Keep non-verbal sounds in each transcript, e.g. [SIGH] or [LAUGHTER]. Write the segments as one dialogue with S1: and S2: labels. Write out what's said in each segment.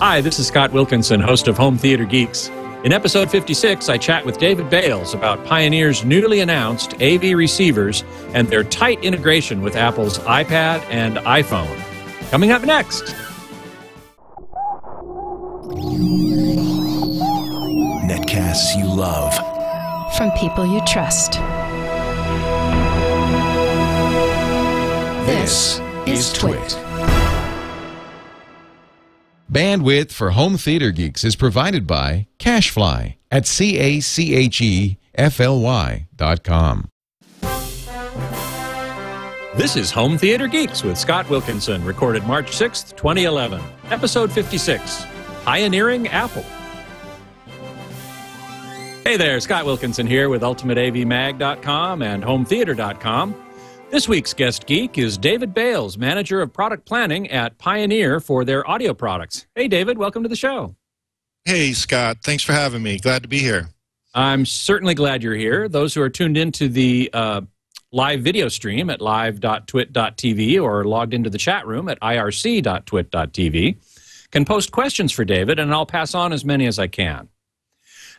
S1: Hi, this is Scott Wilkinson, host of Home Theater Geeks. In episode 56, I chat with David Bales about Pioneer's newly announced AV receivers and their tight integration with Apple's iPad and iPhone. Coming up next.
S2: Netcasts you love.
S3: From people you trust. This, is Twit.
S4: Bandwidth for home theater geeks is provided by Cachefly at C A C H E F L Y dot com.
S1: This is Home Theater Geeks with Scott Wilkinson, recorded March 6th, 2011. Episode 56 Pioneering Apple. Hey there, Scott Wilkinson here with UltimateAVMag.com and HomeTheater.com. This week's guest geek is David Bales, Manager of Product Planning at Pioneer for their audio products. Hey, David, welcome to the show.
S5: Hey, Scott. Thanks for having me. Glad to be here.
S1: I'm certainly glad you're here. Those who are tuned into the uh, live video stream at live.twit.tv or logged into the chat room at irc.twit.tv can post questions for David, and I'll pass on as many as I can.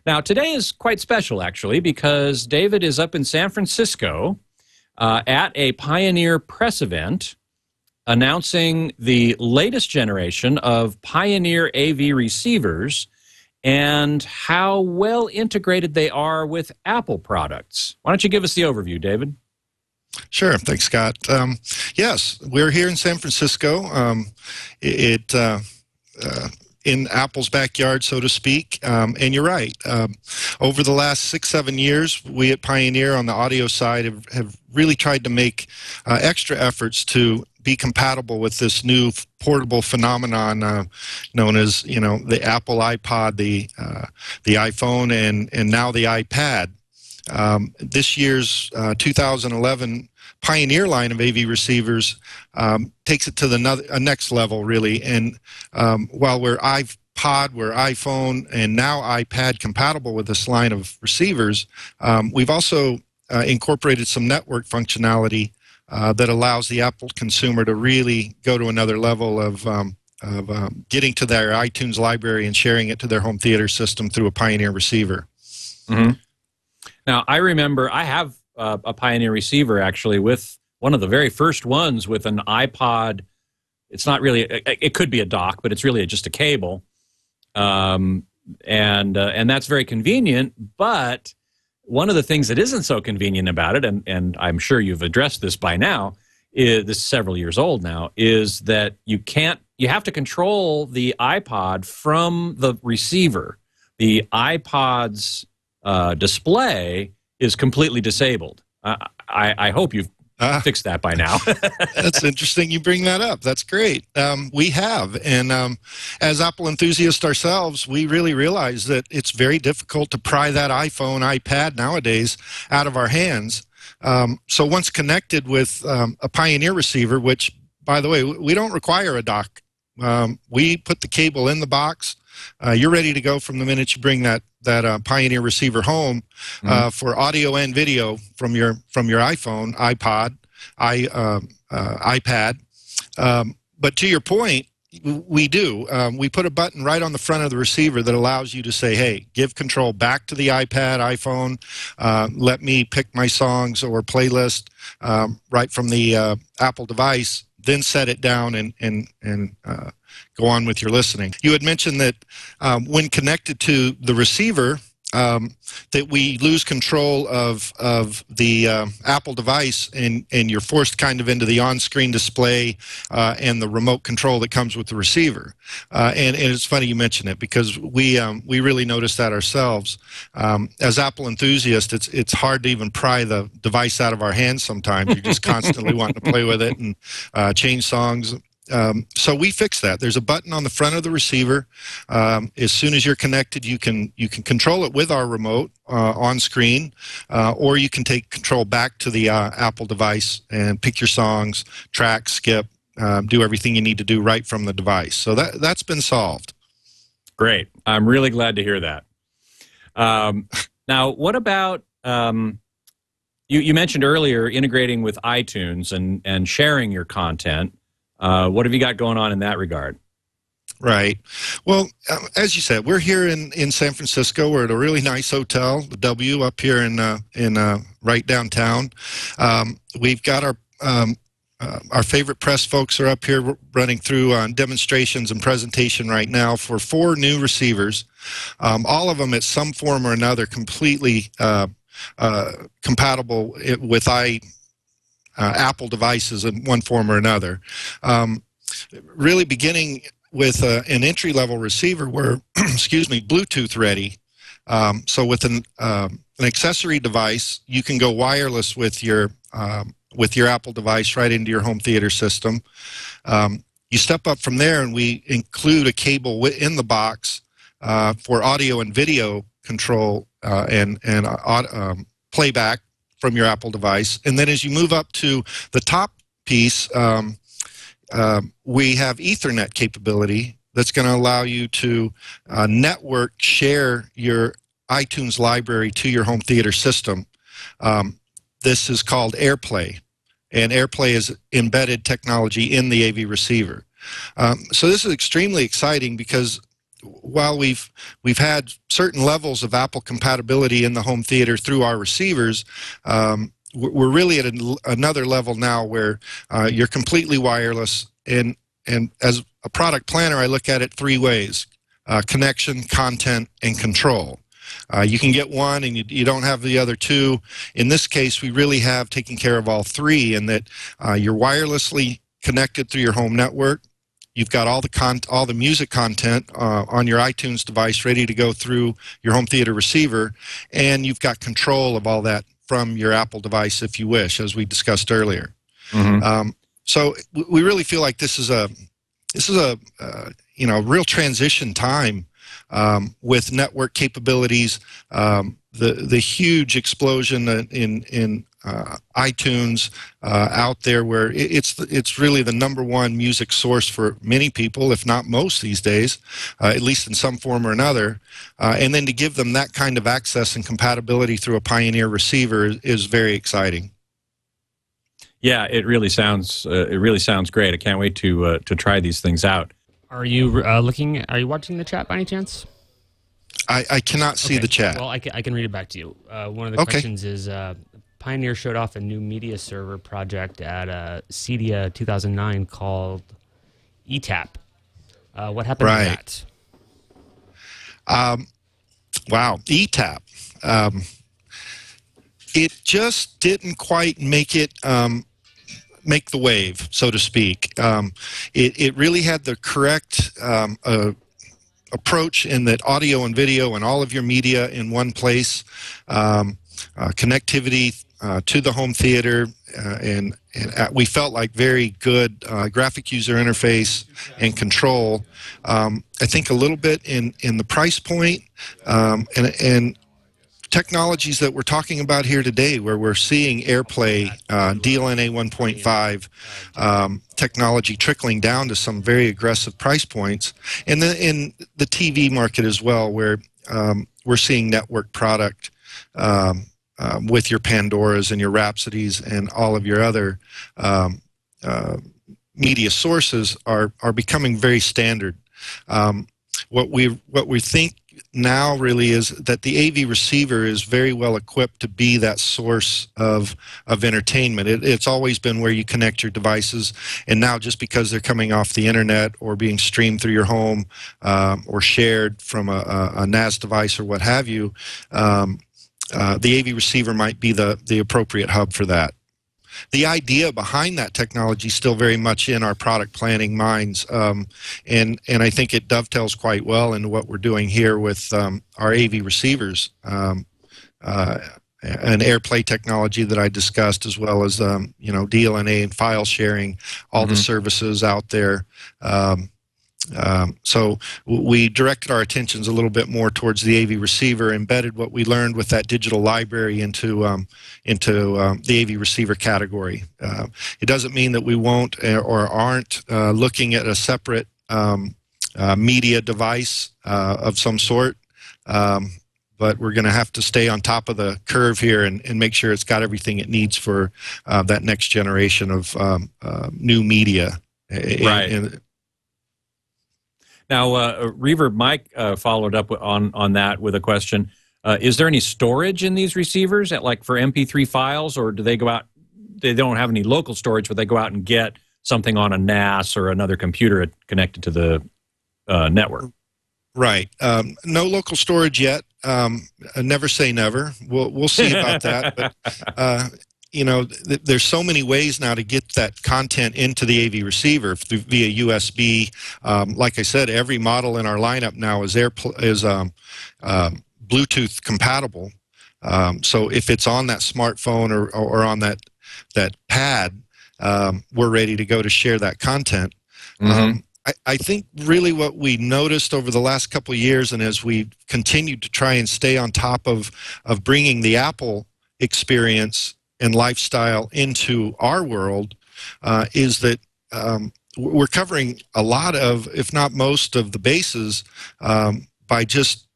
S1: Now, today is quite special, actually, because David is up in San Francisco uh, at a Pioneer press event announcing the latest generation of Pioneer AV receivers and how well integrated they are with Apple products. Why don't you give us the overview, David?
S5: Sure. Thanks, Scott. Um, yes, we're here in San Francisco. Um, it, uh, in Apple's backyard, so to speak. Um, and you're right. Um, over the last six, seven years, we at Pioneer on the audio side have, have really tried to make uh, extra efforts to be compatible with this new portable phenomenon uh, known as you know the Apple iPod, the uh, the iPhone, and and now the iPad. Um, this year's uh, 2011 Pioneer line of AV receivers um, takes it to the another, next level, really. And um, while we're iPod, we're iPhone, and now iPad compatible with this line of receivers, um, we've also uh, incorporated some network functionality uh, that allows the Apple consumer to really go to another level of um, of um, getting to their iTunes library and sharing it to their home theater system through a Pioneer receiver.
S1: Mm-hmm. Now, I remember I have uh, a Pioneer receiver actually with one of the very first ones with an iPod. It's not really. It, could be a dock, but it's really just a cable, um, and uh, and that's very convenient. But one of the things that isn't so convenient about it, and and I'm sure you've addressed this by now, is this is several years old now, is that you can't. You have to control the iPod from the receiver. The iPod's uh, display is completely disabled. Uh, I, I hope you've uh, fixed that by now. [LAUGHS]
S5: that's interesting you bring that up. That's great. Um, we have. And um, as Apple enthusiasts ourselves, we really realize that it's very difficult to pry that iPhone, iPad nowadays out of our hands. Um, so once connected with um, a Pioneer receiver, which, by the way, we don't require a dock. Um, we put the cable in the box uh, you're ready to go from the minute you bring that that uh, Pioneer receiver home uh, mm-hmm. for audio and video from your from your iPhone, iPod, i um, uh, iPad. Um, but to your point, we do. Um, we put a button right on the front of the receiver that allows you to say, "Hey, give control back to the iPad, iPhone. Uh, let me pick my songs or playlist um, right from the uh, Apple device." Then set it down and and and uh, go on with your listening. You had mentioned that um, when connected to the receiver, um, that we lose control of of the uh, Apple device and and you're forced kind of into the on-screen display uh, and the remote control that comes with the receiver. Uh, and, and it's funny you mention it because we um, we really noticed that ourselves um, as Apple enthusiasts. It's it's hard to even pry the device out of our hands sometimes. You're just constantly wanting to play with it and uh, change songs um, so we fix that. There's a button on the front of the receiver. Um, as soon as you're connected, you can you can control it with our remote uh, on screen, uh, or you can take control back to the uh, Apple device and pick your songs, track, skip, um, do everything you need to do right from the device. So that that's been solved.
S1: Great. I'm really glad to hear that. Um, now, what about um, you? You mentioned earlier integrating with iTunes and and sharing your content. Uh, what have you got going on in that regard?
S5: Right. Well, um, as you said, we're here in, in San Francisco. We're at a really nice hotel, the W, up here in uh, in uh, right downtown. Um, we've got our um, uh, our favorite press folks are up here running through uh, demonstrations and presentation right now for four new receivers. Um, all of them, at some form or another, completely uh, uh, compatible with i uh, Apple devices in one form or another. Um, really beginning with uh, an entry level receiver where, [CLEARS THROAT] excuse me, Bluetooth ready. Um, so with an um, an accessory device, you can go wireless with your um, with your Apple device right into your home theater system. Um, you step up from there, and we include a cable in the box uh, for audio and video control uh, and and uh, playback from your Apple device. And then as you move up to the top piece, um, um, we have Ethernet capability that's going to allow you to uh, network share your iTunes library to your home theater system. Um, this is called AirPlay, and AirPlay is embedded technology in the AV receiver. Um, so this is extremely exciting because while we've we've had certain levels of Apple compatibility in the home theater through our receivers, um, we're really at an, another level now where uh, you're completely wireless and and as a product planner i look at it three ways uh, connection content and control. Uh, you can get one and you, you don't have the other two. In this case we really have taken care of all three in that uh, you're wirelessly connected through your home network You've got all the con- all the music content uh, on your iTunes device ready to go through your home theater receiver, and you've got control of all that from your Apple device if you wish, as we discussed earlier.
S1: Mhm.
S5: Um, so we really feel like this is a this is a uh, you know real transition time um, with network capabilities. Um, the the huge explosion in in uh, iTunes uh, out there, where it, it's it's really the number one music source for many people, if not most these days, uh, at least in some form or another. Uh, and then to give them that kind of access and compatibility through a Pioneer receiver is, is very exciting.
S1: Yeah, it really sounds uh, it really sounds great. I can't wait to uh, to try these things out.
S6: Are you uh, looking? Are you watching the chat by any chance?
S5: I, I cannot see
S6: Okay.
S5: the chat.
S6: Well, I can, I can read it back to you. Uh, one of the
S5: Okay.
S6: questions is uh, Pioneer showed off a new media server project at uh, CEDIA 2009 called ETAP. Uh, what happened
S5: Right.
S6: to that?
S5: Um, wow, ETAP. Um, it just didn't quite make it um, make the wave, so to speak. Um, it, it really had the correct um, uh, approach in that audio and video and all of your media in one place, um, uh, connectivity uh, to the home theater, uh, and, and uh, we felt like very good uh, graphic user interface and control. Um, I think a little bit in, in the price point um, and, and technologies that we're talking about here today, where we're seeing AirPlay, uh, DLNA 1.5 um, technology trickling down to some very aggressive price points, and then in the TV market as well, where um, we're seeing network product. Um, um, with your Pandoras and your Rhapsodies and all of your other um, uh, media sources are are becoming very standard. Um, what we what we think now really is that the AV receiver is very well equipped to be that source of of entertainment. It, it's always been where you connect your devices, and now just because they're coming off the internet or being streamed through your home um, or shared from a, a, a NAS device or what have you, um, uh, the AV receiver might be the the appropriate hub for that the idea behind that technology is still very much in our product planning minds, um, and and I think it dovetails quite well into what we're doing here with um, our AV receivers. Um, uh, an AirPlay technology that I discussed, as well as um, you know DLNA and file sharing, all the
S1: Mhm.
S5: services out there. Um, so we directed our attentions a little bit more towards the AV receiver, embedded what we learned with that digital library into um, into um, the AV receiver category. Uh, it doesn't mean that we won't uh, or aren't uh, looking at a separate um, uh, media device uh, of some sort. Um, but we're going to have to stay on top of the curve here and, and make sure it's got everything it needs for uh, that next generation of um, uh, new media. Uh,
S1: Right.
S5: and-
S1: Now, uh, Reverb Mike uh, followed up on on that with a question: uh, Is there any storage in these receivers, at like for MP3 files, or do they go out? They don't have any local storage, but they go out and get something on a NAS or another computer connected to the uh, network.
S5: Right. Um, no local storage yet. Um, uh, never say never. We'll we'll see about that. But [LAUGHS] uh, you know, th- there's so many ways now to get that content into the AV receiver through, via USB. Um, like I said, every model in our lineup now is air is um, um, Bluetooth compatible. Um, so if it's on that smartphone or, or on that that pad, um, we're ready to go to share that content. Um, I, I think really what we noticed over the last couple of years, and as we continued to try and stay on top of of bringing the Apple experience and lifestyle into our world, uh, is that um, we're covering a lot of, if not most, of the bases um, by just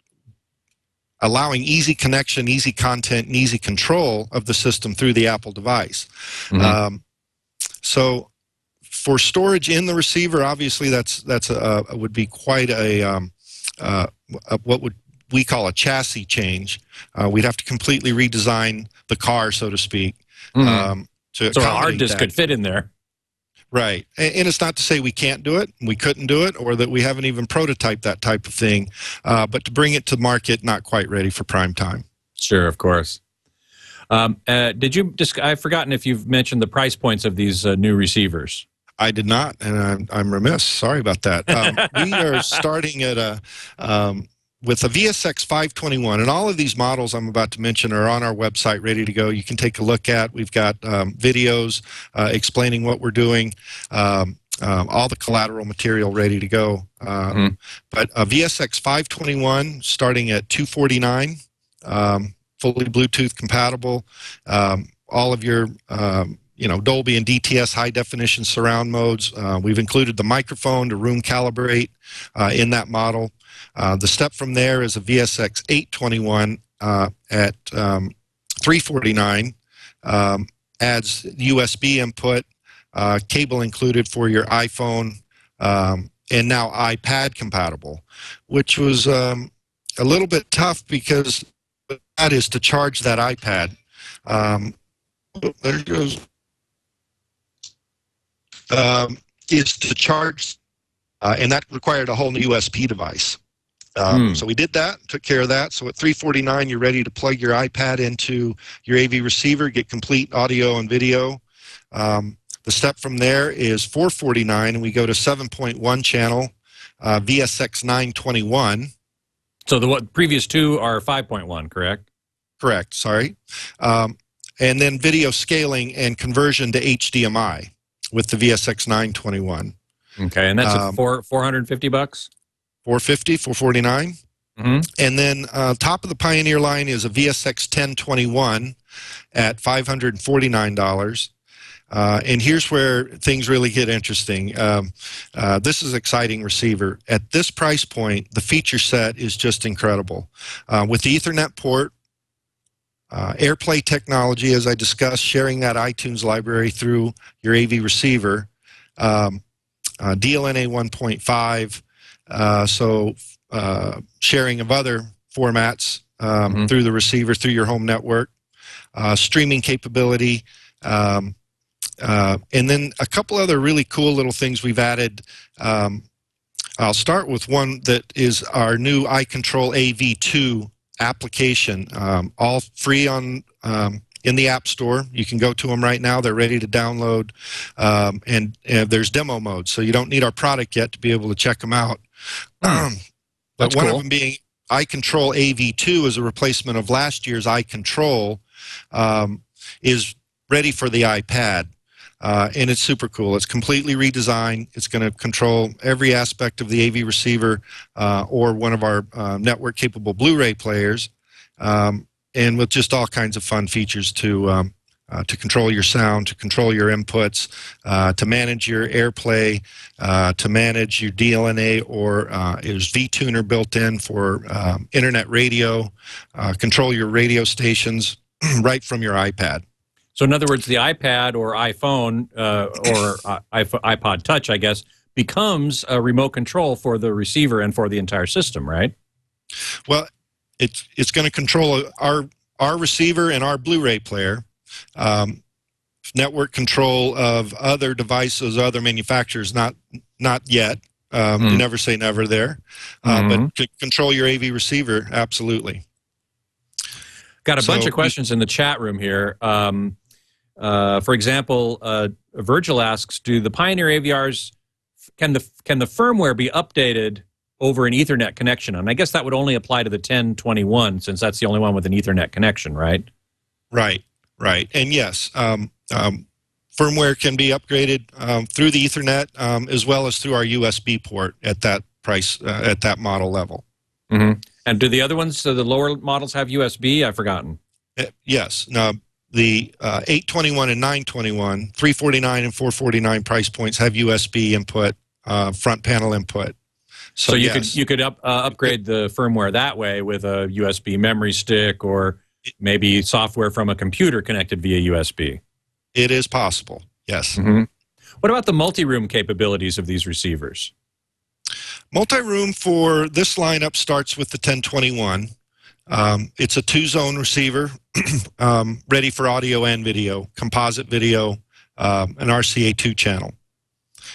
S5: allowing easy connection, easy content, and easy control of the system through the Apple device.
S1: Mhm.
S5: Um, so for storage in the receiver, obviously that's that's a, a would be quite a, um, uh, a what would we call a chassis change. Uh, we'd have to completely redesign the car, so to speak.
S1: Mhm.
S5: Um, to
S1: so a hard disk
S5: that.
S1: could fit in there.
S5: Right. And, and it's not to say we can't do it, we couldn't do it, or that we haven't even prototyped that type of thing. Uh, but to bring it to market, not quite ready for prime time.
S1: Sure, of course. Um, uh, did you just? I've forgotten if you've mentioned the price points of these uh, new receivers.
S5: I did not, and I'm, I'm remiss. Sorry about that. Um, we are [LAUGHS] starting at a um, with a VSX 521, and all of these models I'm about to mention are on our website, ready to go. You can take a look at. We've got um, videos uh, explaining what we're doing. Um, um, all the collateral material ready to go. Um,
S1: Mhm.
S5: But a VSX 521 starting at 249, um, fully Bluetooth compatible. Um, all of your um, you know Dolby and DTS high definition surround modes. Uh, we've included the microphone to room calibrate uh, in that model. Uh, the step from there is a VSX 821 uh, at um, 349. Um, adds USB input, uh, cable included for your iPhone, um, and now iPad compatible, which was um, a little bit tough because that is to charge that iPad. Um, there it goes um, is to charge, uh, and that required a whole new USB device. Um,
S1: Hmm.
S5: So we did that, took care of that. So at 349, you're ready to plug your iPad into your AV receiver, get complete audio and video. Um, the step from there is 449, and we go to 7.1 channel uh, VSX 921.
S1: So the what, previous two are 5.1, correct?
S5: Correct. Sorry. Um, and then video scaling and conversion to HDMI with the VSX 921.
S1: Okay, and that's at
S5: Um,
S1: four 450 bucks.
S5: 450, 449.
S1: hmm
S5: And then uh, top of the Pioneer line is a VSX 1021 at $549. Uh, and here's where things really get interesting. Um, uh, this is exciting receiver. At this price point, the feature set is just incredible. Uh, with the Ethernet port, uh, AirPlay technology, as I discussed, sharing that iTunes library through your AV receiver, um, uh, DLNA 1.5, uh, so uh, sharing of other formats um,
S1: Mhm.
S5: through the receiver through your home network, uh, streaming capability, um, uh, and then a couple other really cool little things we've added. Um, I'll start with one that is our new iControl AV2 application, um, all free on um, in the App Store. You can go to them right now; they're ready to download, um, and, and there's demo mode, so you don't need our product yet to be able to check them out. But
S1: That's
S5: one
S1: cool.
S5: of them being iControl AV2 is a replacement of last year's iControl, um, is ready for the iPad. Uh, and it's super cool. It's completely redesigned. It's going to control every aspect of the AV receiver uh, or one of our uh, network capable Blu ray players, um, and with just all kinds of fun features to. Um, uh, to control your sound, to control your inputs, uh, to manage your AirPlay, uh, to manage your DLNA, or uh, is vTuner built in for um, internet radio, uh, control your radio stations [CLEARS THROAT] right from your iPad.
S1: So in other words, the iPad or iPhone uh, or uh, iPod Touch, I guess, becomes a remote control for the receiver and for the entire system, right?
S5: Well, it's it's going to control our our receiver and our Blu-ray player. Um, network control of other devices, other manufacturers, not not yet. Um, You
S1: Hmm.
S5: never say never there, uh,
S1: Mhm.
S5: but control your AV receiver absolutely.
S1: Got a bunch of questions in the chat room here. Um, uh, for example, uh, Virgil asks, "Do the Pioneer AVRs can the can the firmware be updated over an Ethernet connection?" And I guess that would only apply to the 1021 since that's the only one with an Ethernet connection, right?
S5: Right, right, and yes, um, um, firmware can be upgraded um, through the Ethernet um, as well as through our USB port at that price uh, at that model level.
S1: Mm-hmm. And do the other ones, so the lower models, have USB? I've forgotten.
S5: Uh, Yes. Now, the uh, 821 and 921, 349 and 449 price points have USB input, uh, front panel input. So,
S1: So, you
S5: yes,
S1: could you could up, uh, upgrade the firmware that way with a USB memory stick or maybe software from a computer connected via USB.
S5: it is possible. Yes.
S1: Mm-hmm. What about the multi-room capabilities of these receivers?
S5: Multi-room for this lineup starts with the 1021. Um, it's a two-zone receiver, [CLEARS THROAT] um, ready for audio and video, composite video, um, an RCA2 channel.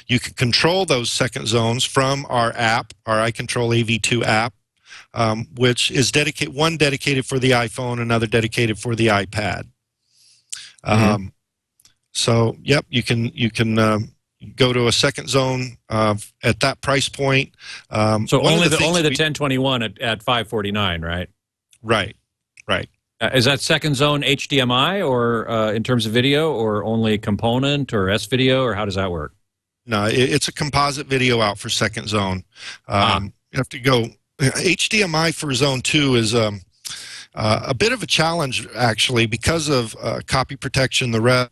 S5: You can control those second zones from our app, our iControl AV2 app, um, which is dedicated one dedicated for the iPhone, another dedicated for the iPad. Um, so, yep, you can you can um, go to a second zone uh, at that price point. Um,
S1: So only the,
S5: things
S1: only the 1021 at, at 549, right?
S5: right, right.
S1: Uh, is that second zone HDMI or uh, in terms of video or only component or S video or how does that work?
S5: No, it, it's a composite video out for second zone.
S1: Ah.
S5: Um, You have to go. HDMI for zone two is um, uh, a bit of a challenge actually because of uh, copy protection. The rest.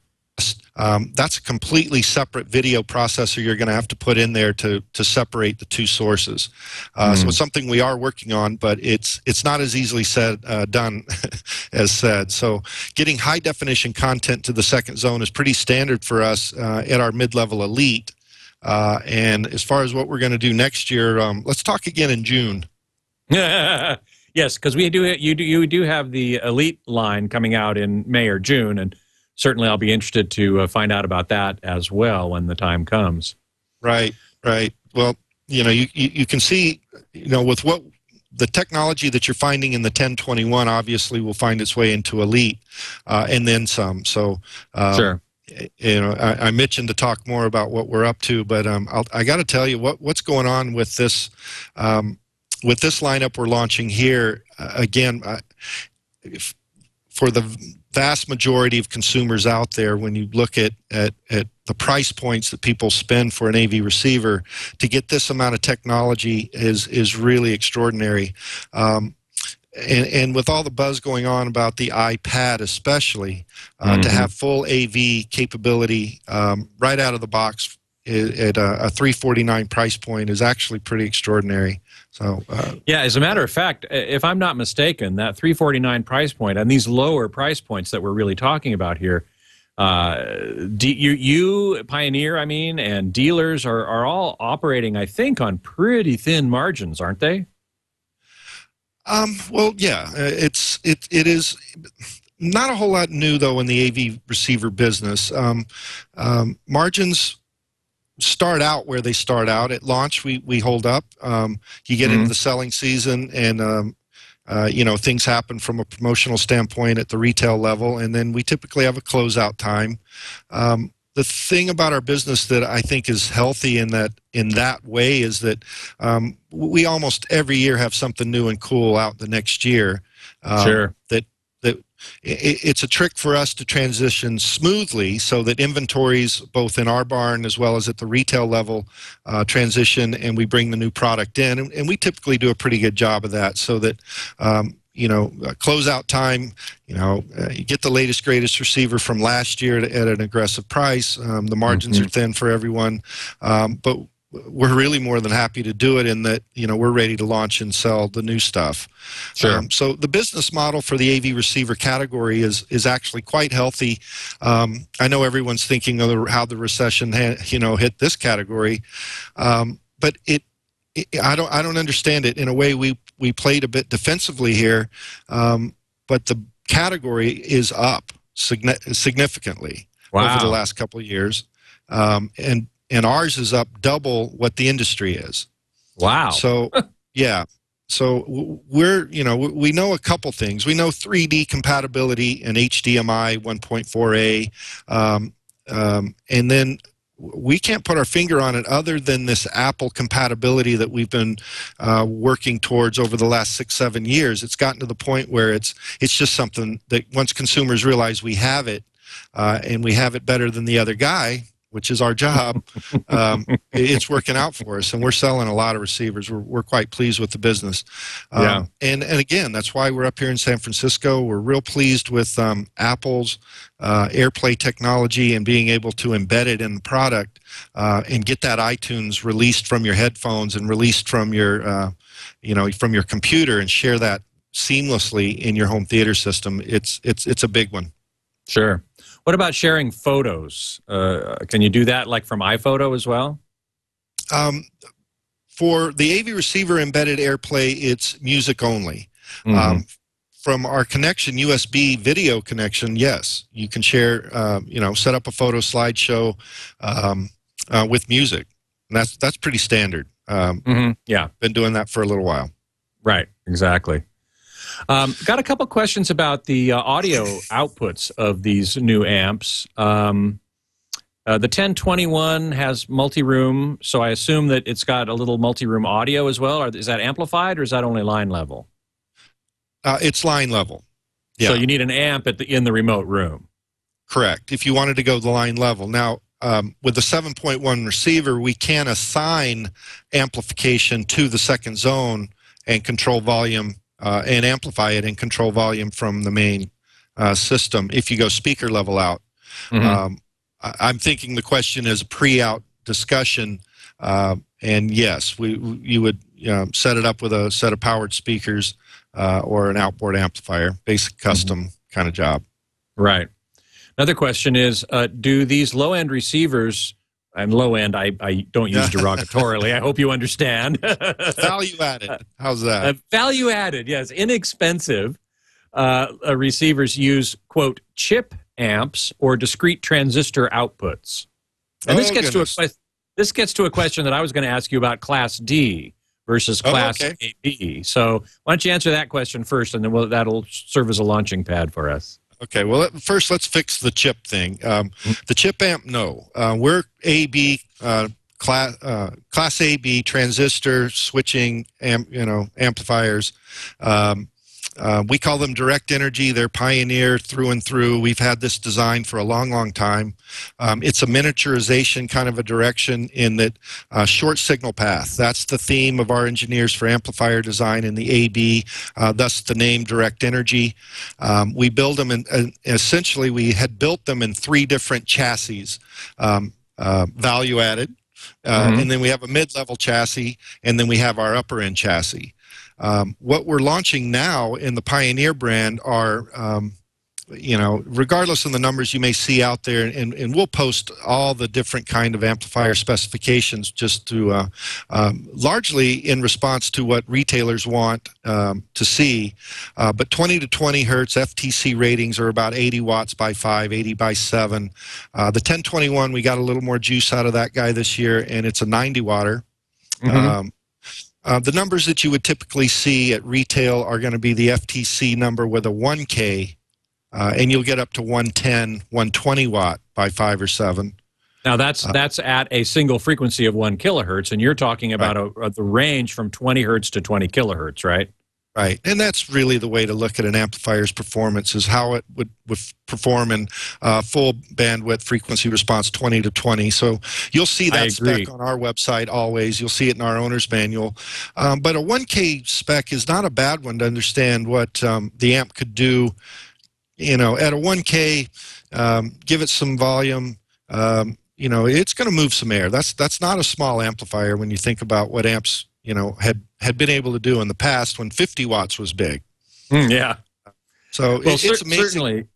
S5: Um, that's a completely separate video processor you're going to have to put in there to to separate the two sources. Uh, So
S1: Hmm.
S5: it's something we are working on, but it's it's not as easily said uh, done [LAUGHS] as said. So getting high definition content to the second zone is pretty standard for us uh, at our mid level elite. Uh, and as far as what we're going to do next year, um, let's talk again in June. [LAUGHS]
S1: yes, because we do you do you do have the elite line coming out in May or June, and certainly I'll be interested to uh, find out about that as well when the time comes.
S5: Right, right. Well, you know, you, you, you can see, you know, with what the technology that you're finding in the 1021 obviously will find its way into Elite uh, and then some. So, um,
S1: sure.
S5: you know, I, I mentioned to talk more about what we're up to, but um, I'll, I got to tell you what what's going on with this um, with this lineup we're launching here. Uh, again, I, if, for the vast majority of consumers out there, when you look at, at at the price points that people spend for an AV receiver, to get this amount of technology is is really extraordinary. Um, and, and with all the buzz going on about the iPad, especially, uh, to
S1: Mhm.
S5: have full AV capability um, right out of the box at a, a 349 price point is actually pretty extraordinary. So, uh,
S1: Yeah, as a matter of fact, if I'm not mistaken, that 349 price point and these lower price points that we're really talking about here, uh, you, you Pioneer, I mean, and dealers are, are all operating, I think, on pretty thin margins, aren't they?
S5: Um, well, yeah, uh, it's it it is not a whole lot new though in the AV receiver business. Um, um, margins start out where they start out at launch. We we hold up. Um, you get into
S1: Mhm.
S5: the selling season, and um, uh, you know things happen from a promotional standpoint at the retail level, and then we typically have a closeout time. Um, the thing about our business that I think is healthy in that in that way is that um, we almost every year have something new and cool out the next year. Um,
S1: sure.
S5: That it's a trick for us to transition smoothly, so that inventories both in our barn as well as at the retail level uh, transition, and we bring the new product in, and, and we typically do a pretty good job of that, so that. Um, you know, uh, closeout time. You know, uh, you get the latest, greatest receiver from last year at, at an aggressive price. Um, the margins
S1: Mhm.
S5: are thin for everyone, um, but we're really more than happy to do it in that you know we're ready to launch and sell the new stuff.
S1: Sure.
S5: Um, so the business model for the AV receiver category is is actually quite healthy. Um, I know everyone's thinking of the, how the recession ha- you know hit this category, um, but it, it I don't I don't understand it. In a way, we we played a bit defensively here, um, but the category is up signi- significantly over the last couple of years, um, and and ours is up double what the industry is.
S1: Wow.
S5: So, [LAUGHS] yeah. So we're, you know, we know a couple things. We know 3D compatibility and HDMI 1.4a, um, um, and then we can't put our finger on it other than this Apple compatibility that we've been uh, working towards over the last six, seven years. It's gotten to the point where it's it's just something that once consumers realize we have it, uh, and we have it better than the other guy, which is our job, um, it's working out for us, and we're selling a lot of receivers. We're, we're quite pleased with the business. Um,
S1: Yeah.
S5: And and again, that's why we're up here in San Francisco. We're real pleased with um, Apple's uh, AirPlay technology and being able to embed it in the product uh, and get that iTunes released from your headphones and released from your, uh, you know, from your computer and share that seamlessly in your home theater system. It's it's it's a big one.
S1: Sure. What about sharing photos? Uh, can you do that like from iPhoto as well?
S5: Um, for the AV receiver embedded AirPlay, it's music only.
S1: Mhm.
S5: Um, from our connection, USB video connection, yes, you can share. Uh, you know, set up a photo slideshow um, uh, with music, and that's that's pretty standard. Um,
S1: Mhm. Yeah.
S5: been doing that for a little while.
S1: Right, exactly. Um, got a couple questions about the uh, audio outputs of these new amps. Um, uh, the 1021 has multi-room, so I assume that it's got a little multi-room audio as well. Or is that amplified, or is that only line level?
S5: Uh, it's line level. Yeah.
S1: So you need an amp at the in the remote room.
S5: Correct. If you wanted to go the line level. Now, um, with the 7.1 receiver, we can assign amplification to the second zone and control volume uh, and amplify it and control volume from the main uh, system if you go speaker level out.
S1: Mhm.
S5: Um, I- I'm thinking the question is a pre-out discussion, uh, and yes, we we- you would you know, set it up with a set of powered speakers uh, or an outboard amplifier, basic custom kind of job.
S1: Right. Another question is: uh, Do these low-end receivers? And low end, I, I don't use derogatorily. I hope you understand. [LAUGHS]
S5: Value added. How's that?
S1: Uh, value added, yes, inexpensive. Uh, uh, receivers use quote chip amps or discrete transistor outputs. And this
S5: Oh,
S1: gets
S5: goodness.
S1: to a this gets to a question that I was going to ask you about Class D versus
S5: Oh,
S1: Class
S5: okay.
S1: AB. So why don't you answer that question first, and then we'll, that'll serve as a launching pad for us.
S5: Okay, well, first let's fix the chip thing. Um, the chip amp, no. Uh, we're AB uh, class uh, class AB transistor switching, amp, you know, amplifiers. Um, uh, we call them direct energy. They're pioneer through and through. We've had this design for a long, long time. Um, it's a miniaturization kind of a direction in that uh, short signal path. That's the theme of our engineers for amplifier design in the AB. Uh, thus the name direct energy. Um, we build them in, and essentially we had built them in three different chassis, um, uh, value added, uh,
S1: Mhm.
S5: and then we have a mid-level chassis, and then we have our upper end chassis. Um, what we're launching now in the Pioneer brand are, um, you know, regardless of the numbers you may see out there, and, and we'll post all the different kind of amplifier specifications just to, uh, um, largely in response to what retailers want um, to see. Uh, but 20 to 20 hertz FTC ratings are about 80 watts by 5, 80 by 7. Uh, the 1021, we got a little more juice out of that guy this year, and it's a 90 watter.
S1: Mhm.
S5: Um, uh, the numbers that you would typically see at retail are going to be the FTC number with a 1K, uh, and you'll get up to 110, 120 watt by 5 or 7.
S1: Now that's
S5: Uh,
S1: that's at a single frequency of one kilohertz, and you're talking about a, a, the range from 20 hertz to 20 kilohertz, right?
S5: Right, and that's really the way to look at an amplifier's performance is how it would, would perform in uh, full bandwidth frequency response 20 to 20. So you'll see that spec on our website always. You'll see it in our owner's manual. Um, but a 1K spec is not a bad one to understand what um, the amp could do. You know, at a 1K, um, give it some volume. Um, you know, it's going to move some air. That's that's not a small amplifier when you think about what amps, you know, had had been able to do in the past when 50 watts was big.
S1: Mm, yeah.
S5: So
S1: Well,
S5: it-
S1: cer-
S5: it's amazing.
S1: certainly.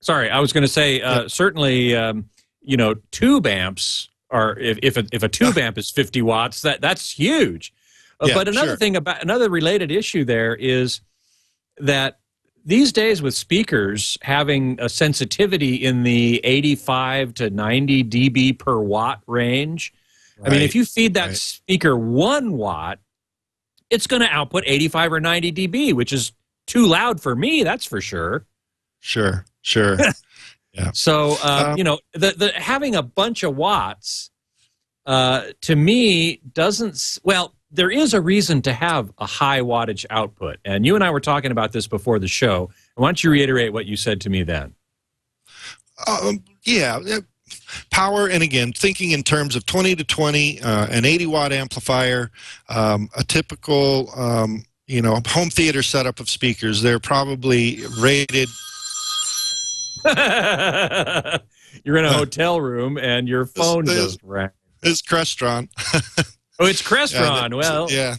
S1: Sorry, I was going to say uh, certainly. Um, you know, tube amps are if if a, if a tube amp is fifty watts, that that's huge. Uh,
S5: Yeah,
S1: but another
S5: sure.
S1: thing about another related issue there is that these days with speakers having a sensitivity in the 85 to 90 dB per watt range. I mean, if you feed that
S5: right.
S1: speaker one watt, it's going to output 85 or 90 dB, which is too loud for me. That's for sure.
S5: Sure, sure. [LAUGHS] yeah.
S1: So, uh,
S5: Um,
S1: you know, the, the having a bunch of watts uh, to me doesn't. Well, there is a reason to have a high wattage output, and you and I were talking about this before the show. Why don't you reiterate what you said to me then?
S5: Um, yeah, power, and again, thinking in terms of 20 to 20, uh, an 80 watt amplifier, um, a typical, um, you know, home theater setup of speakers. They're probably rated. [LAUGHS]
S1: You're in a hotel room and your phone
S5: this-
S1: just rang.
S5: Is Crestron? [LAUGHS]
S1: Oh, it's
S5: Yeah,
S1: Crestron.
S5: that-
S1: well,
S5: yeah.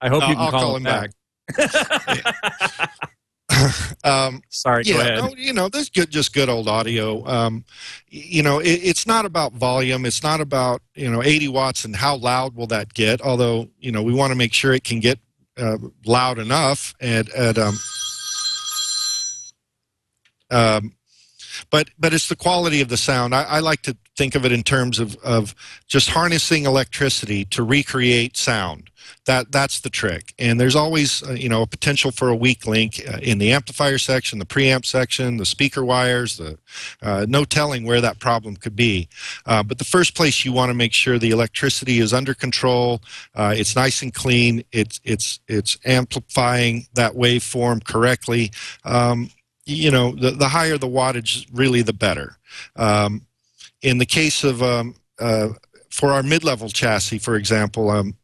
S1: I hope you can
S5: I'll
S1: call,
S5: call
S1: him
S5: him
S1: back. [LAUGHS] [LAUGHS]
S5: Um,
S1: Sorry, go
S5: yeah,
S1: ahead.
S5: no, you know, this good, just good old audio. Um, you know, it, it's not about volume. It's not about you know 80 watts and how loud will that get. Although you know, we want to make sure it can get uh, loud enough at at um, um, but but it's the quality of the sound. I, I like to think of it in terms of of just harnessing electricity to recreate sound. That that's the trick. And there's always uh, you know a potential for a weak link uh, in the amplifier section, the preamp section, the speaker wires. The uh, no telling where that problem could be. Uh, but the first place you want to make sure the electricity is under control. Uh, it's nice and clean. It's it's it's amplifying that waveform correctly. Um, you know, the, the higher the wattage, really the better. Um, in the case of um, uh, for our mid-level chassis, for example, um,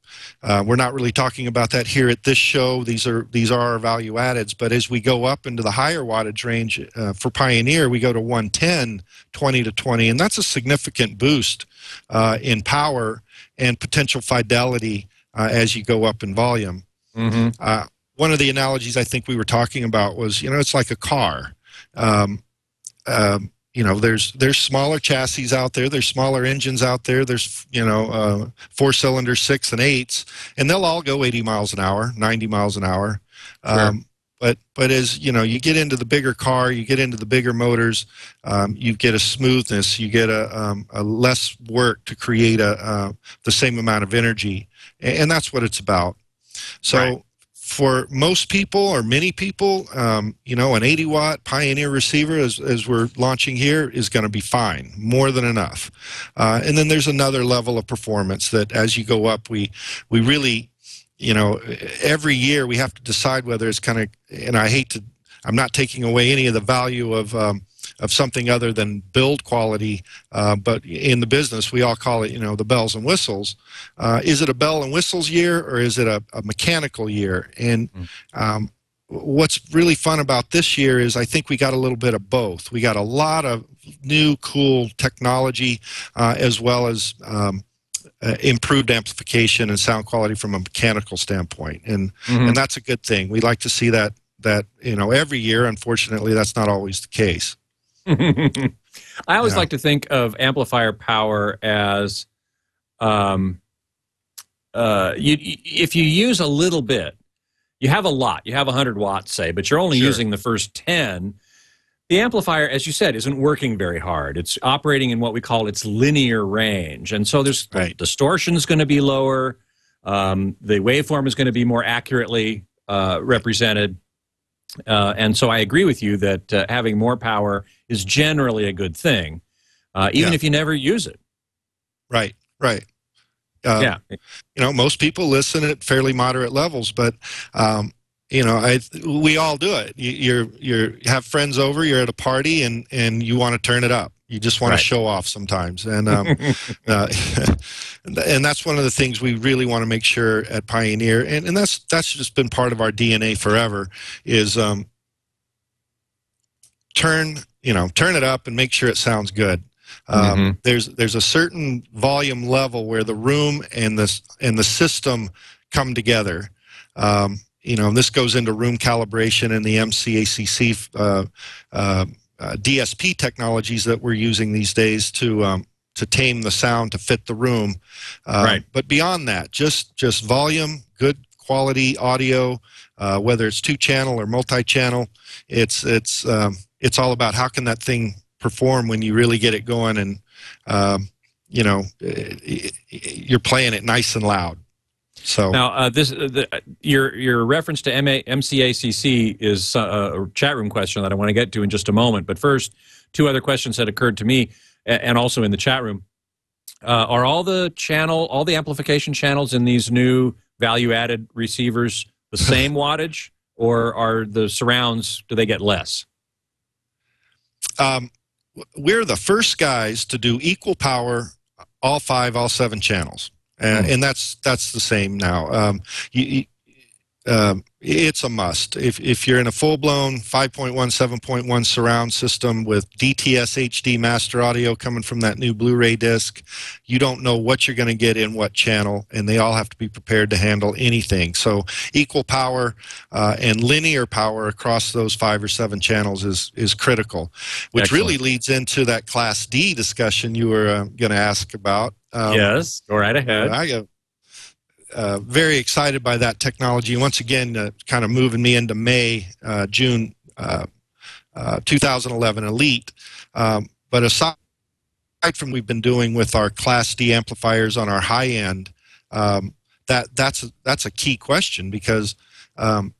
S5: uh, we're not really talking about that here at this show. These are these are our value addeds. But as we go up into the higher wattage range uh, for Pioneer, we go to 110, 20 to 20, and that's a significant boost uh, in power and potential fidelity uh, as you go up in volume.
S1: hmm
S5: Uh, one of the analogies I think we were talking about was, you know, it's like a car. Um, um, you know, there's there's smaller chassis out there. There's smaller engines out there. There's you know uh, four cylinder six and eights, and they'll all go 80 miles an hour, 90 miles an hour. Um, but but as you know, you get into the bigger car, you get into the bigger motors, um, you get a smoothness, you get a, um, a less work to create a uh, the same amount of energy, and, and that's what it's about. So
S1: Right.
S5: For most people or many people, um, you know, an 80 watt Pioneer receiver, as, as we're launching here, is going to be fine, more than enough. Uh, and then there's another level of performance that as you go up, we we really, you know, every year we have to decide whether it's kind of, and I hate to, I'm not taking away any of the value of. Um, of something other than build quality, uh, but in the business we all call it, you know, the bells and whistles. Uh, is it a bell and whistles year or is it a, a mechanical year? And um, what's really fun about this year is I think we got a little bit of both. We got a lot of new, cool technology uh, as well as um, uh, improved amplification and sound quality from a mechanical standpoint, and
S1: Mhm.
S5: and that's a good thing. We like to see that that you know every year. Unfortunately, that's not always the case. [LAUGHS]
S1: I always
S5: Yeah.
S1: like to think of amplifier power as, um, uh, you, if you use a little bit, you have a lot. You have 100 watts, say, but you're only
S5: Sure.
S1: using the first 10. The amplifier, as you said, isn't working very hard. It's operating in what we call its linear range, and so there's
S5: Right.
S1: distortion is going to be lower. Um, the waveform is going to be more accurately uh, represented. Uh, and so I agree with you that uh, having more power is generally a good thing, uh, even
S5: Yeah.
S1: if you never use it.
S5: Right, right. Uh,
S1: yeah.
S5: you know most people listen at fairly moderate levels but um, you know I, we all do it you, you're you're you have friends over you're at a party and and you want to turn it up you just want
S1: Right.
S5: to show off sometimes and um, [LAUGHS] uh, [LAUGHS] and that's one of the things we really want to make sure at pioneer and, and that's that's just been part of our dna forever is um, turn you know turn it up and make sure it sounds good Um,
S1: Mhm.
S5: There's there's a certain volume level where the room and the and the system come together. Um, you know, and this goes into room calibration and the MCACC uh, uh, uh, DSP technologies that we're using these days to um, to tame the sound to fit the room. Um,
S1: Right.
S5: But beyond that, just just volume, good quality audio, uh, whether it's two channel or multi channel, it's it's um, it's all about how can that thing perform when you really get it going and um, you know eh, you're playing it nice and loud. So
S1: Now, uh, this uh, the, uh, your your reference to MA, MCACC is uh, a chat room question that I want to get to in just a moment. But first, two other questions that occurred to me, and also in the chat room. Uh, are all the channel, all the amplification channels in these new value-added receivers the [LAUGHS] same wattage, or are the surrounds do they get less?
S5: um, we're the first guys to do equal power, all five, all seven channels, and, and that's that's the same now. Um, you, you, um, it's a must. If if you're in a full blown 5.1, 7.1 surround system with DTS HD master audio coming from that new Blu-ray disc, you don't know what you're going to get in what channel, and they all have to be prepared to handle anything. So equal power uh, and linear power across those five or seven channels is is critical, which
S1: Excellent.
S5: really leads into that Class D discussion you were uh, going to ask about. Um,
S1: yes, go right ahead.
S5: I got uh, very excited by that technology. Once again, uh, kind of moving me into May, uh, June uh, uh, 2011 Elite. Um, but aside from we've been doing with our Class D amplifiers on our high end, um, that that's a, that's a key question because um,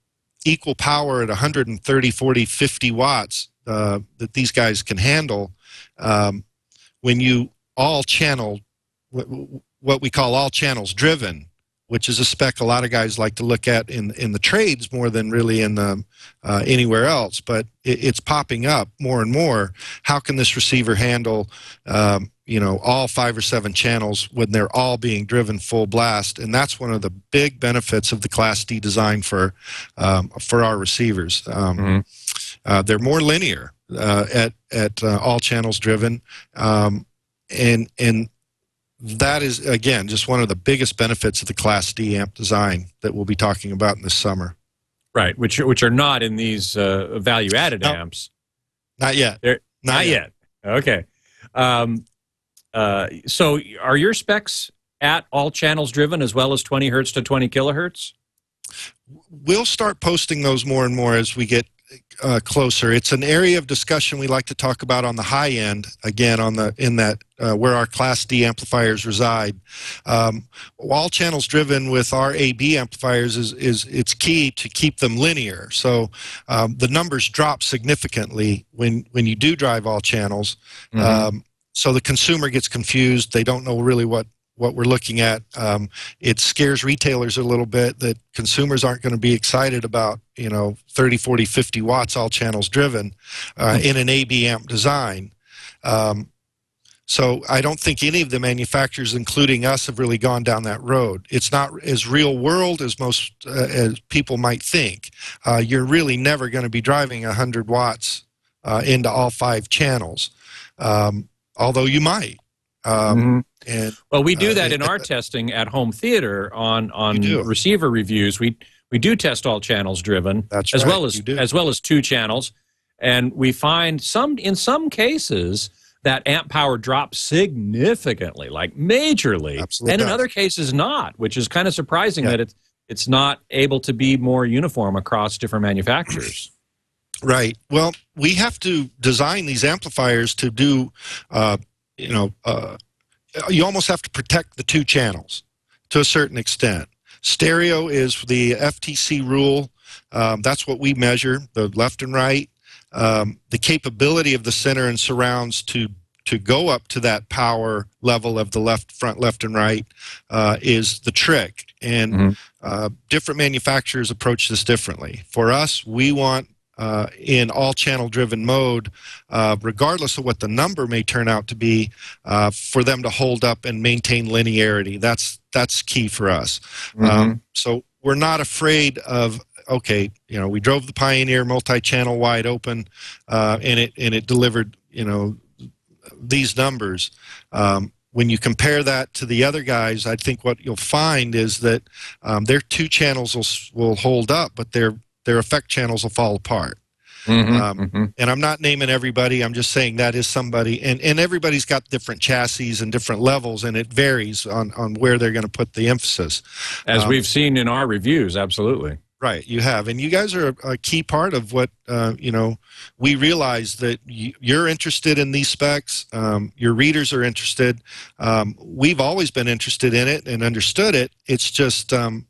S5: equal power at 130, 40, 50 watts uh, that these guys can handle. Um, when you all channel what, we call all channels driven, which is a spec a lot of guys like to look at in in the trades more than really in the uh, anywhere else. But it, it's popping up more and more. How can this receiver handle, um, you know, all five or seven channels when they're all being driven full blast? And that's one of the big benefits of the Class D design for um, for our receivers. Um,
S1: Mhm.
S5: uh, they're more linear uh, at at uh, all channels driven, um, and and that is again just one of the biggest benefits of the Class D amp design that we'll be talking about in this summer.
S1: Right, which which are not in these uh, value-added
S5: No.
S1: amps.
S5: Not yet.
S1: They're-
S5: Not,
S1: Not yet. Okay. Um, uh, so are your specs at all channels driven as well as 20 hertz to 20 kilohertz?
S5: We'll start posting those more and more as we get uh, closer. It's an area of discussion we like to talk about on the high end. Again, on the in that uh, where our Class D amplifiers reside. Um, all channels driven with our AB amplifiers is is it's key to keep them linear. So um, the numbers drop significantly when when you do drive all channels. Um, so the consumer gets confused. They don't know really what what we're looking at. Um, it scares retailers a little bit that consumers aren't going to be excited about, you know, 30, 40, 50 watts all channels driven uh, in an AB amp design. Um, so I don't think any of the manufacturers, including us, have really gone down that road. It's not as real world as most uh, as people might think. Uh, you're really never going to be driving 100 watts uh, into all five channels, um, although you might. Um,
S1: Mhm.
S5: And
S1: Well, we do
S5: uh,
S1: that in our [LAUGHS] testing at home theater on on receiver reviews. We we do test all channels driven
S5: That's
S1: as
S5: right,
S1: well as as well as two channels, and we find some in some cases that amp power drops significantly, like majorly,
S5: Absolutely
S1: and in other cases not, which is kind of surprising
S5: Yeah.
S1: that it's it's not able to be more uniform across different manufacturers. [LAUGHS]
S5: Right. Well, we have to design these amplifiers to do, uh, you know, uh, you almost have to protect the two channels to a certain extent. Stereo is the FTC rule. Um, that's what we measure, the left and right. Um, the capability of the center and surrounds to to go up to that power level of the left, front, left, and right uh, is the trick. And
S1: Mhm.
S5: uh, different manufacturers approach this differently. For us, we want uh, in all channel driven mode, uh, regardless of what the number may turn out to be, uh, for them to hold up and maintain linearity. That's that's key for us. Um, so we're not afraid of okay, you know, we drove the Pioneer multi-channel wide open, uh, and it and it delivered you know these numbers, um, when you compare that to the other guys, I think what you'll find is that um, their two channels will, will hold up, but their their effect channels will fall apart.
S1: Mhm,
S5: Um,
S1: mhm.
S5: And I'm not naming everybody. I'm just saying that is somebody, and, and everybody's got different chassis and different levels, and it varies on, on where they're going to put the emphasis.
S1: As
S5: um,
S1: we've seen in our reviews, absolutely.
S5: Right, you have, and you guys are a, a key part of what uh, you know. We realize that you, you're interested in these specs. Um, your readers are interested. Um, we've always been interested in it and understood it. It's just um,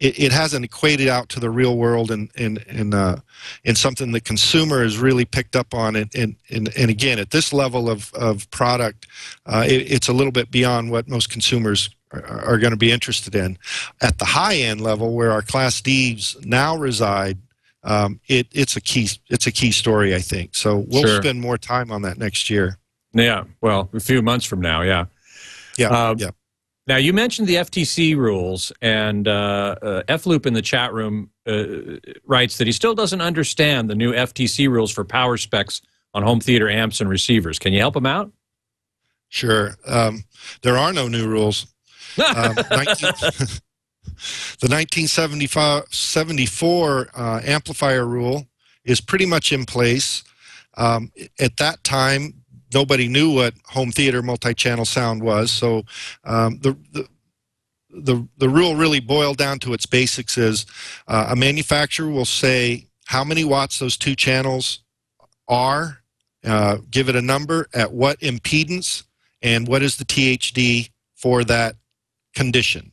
S5: it, it hasn't equated out to the real world and and and uh, and something the consumer has really picked up on. And and and, and again, at this level of of product, uh, it, it's a little bit beyond what most consumers are, are going to be interested in at the high end level where our class D's now reside um, it, it's a key it's a key story I think so we'll
S1: Sure.
S5: spend more time on that next year
S1: Yeah. Well, a few months from now, yeah.
S5: yeah
S1: Uh,
S5: yeah
S1: Now, you mentioned the FTC rules, and uh, uh, F Loop in the chat room uh, writes that he still doesn't understand the new FTC rules for power specs on home theater amps and receivers. Can you help him out?
S5: sure um, there are no new rules [LAUGHS] um, 19, [LAUGHS] the 1974 uh, amplifier rule is pretty much in place. Um, at that time, nobody knew what home theater multi-channel sound was, so um, the, the the the rule really boiled down to its basics is uh, a manufacturer will say how many watts those two channels are, uh, give it a number at what impedance, and what is the THD for that condition.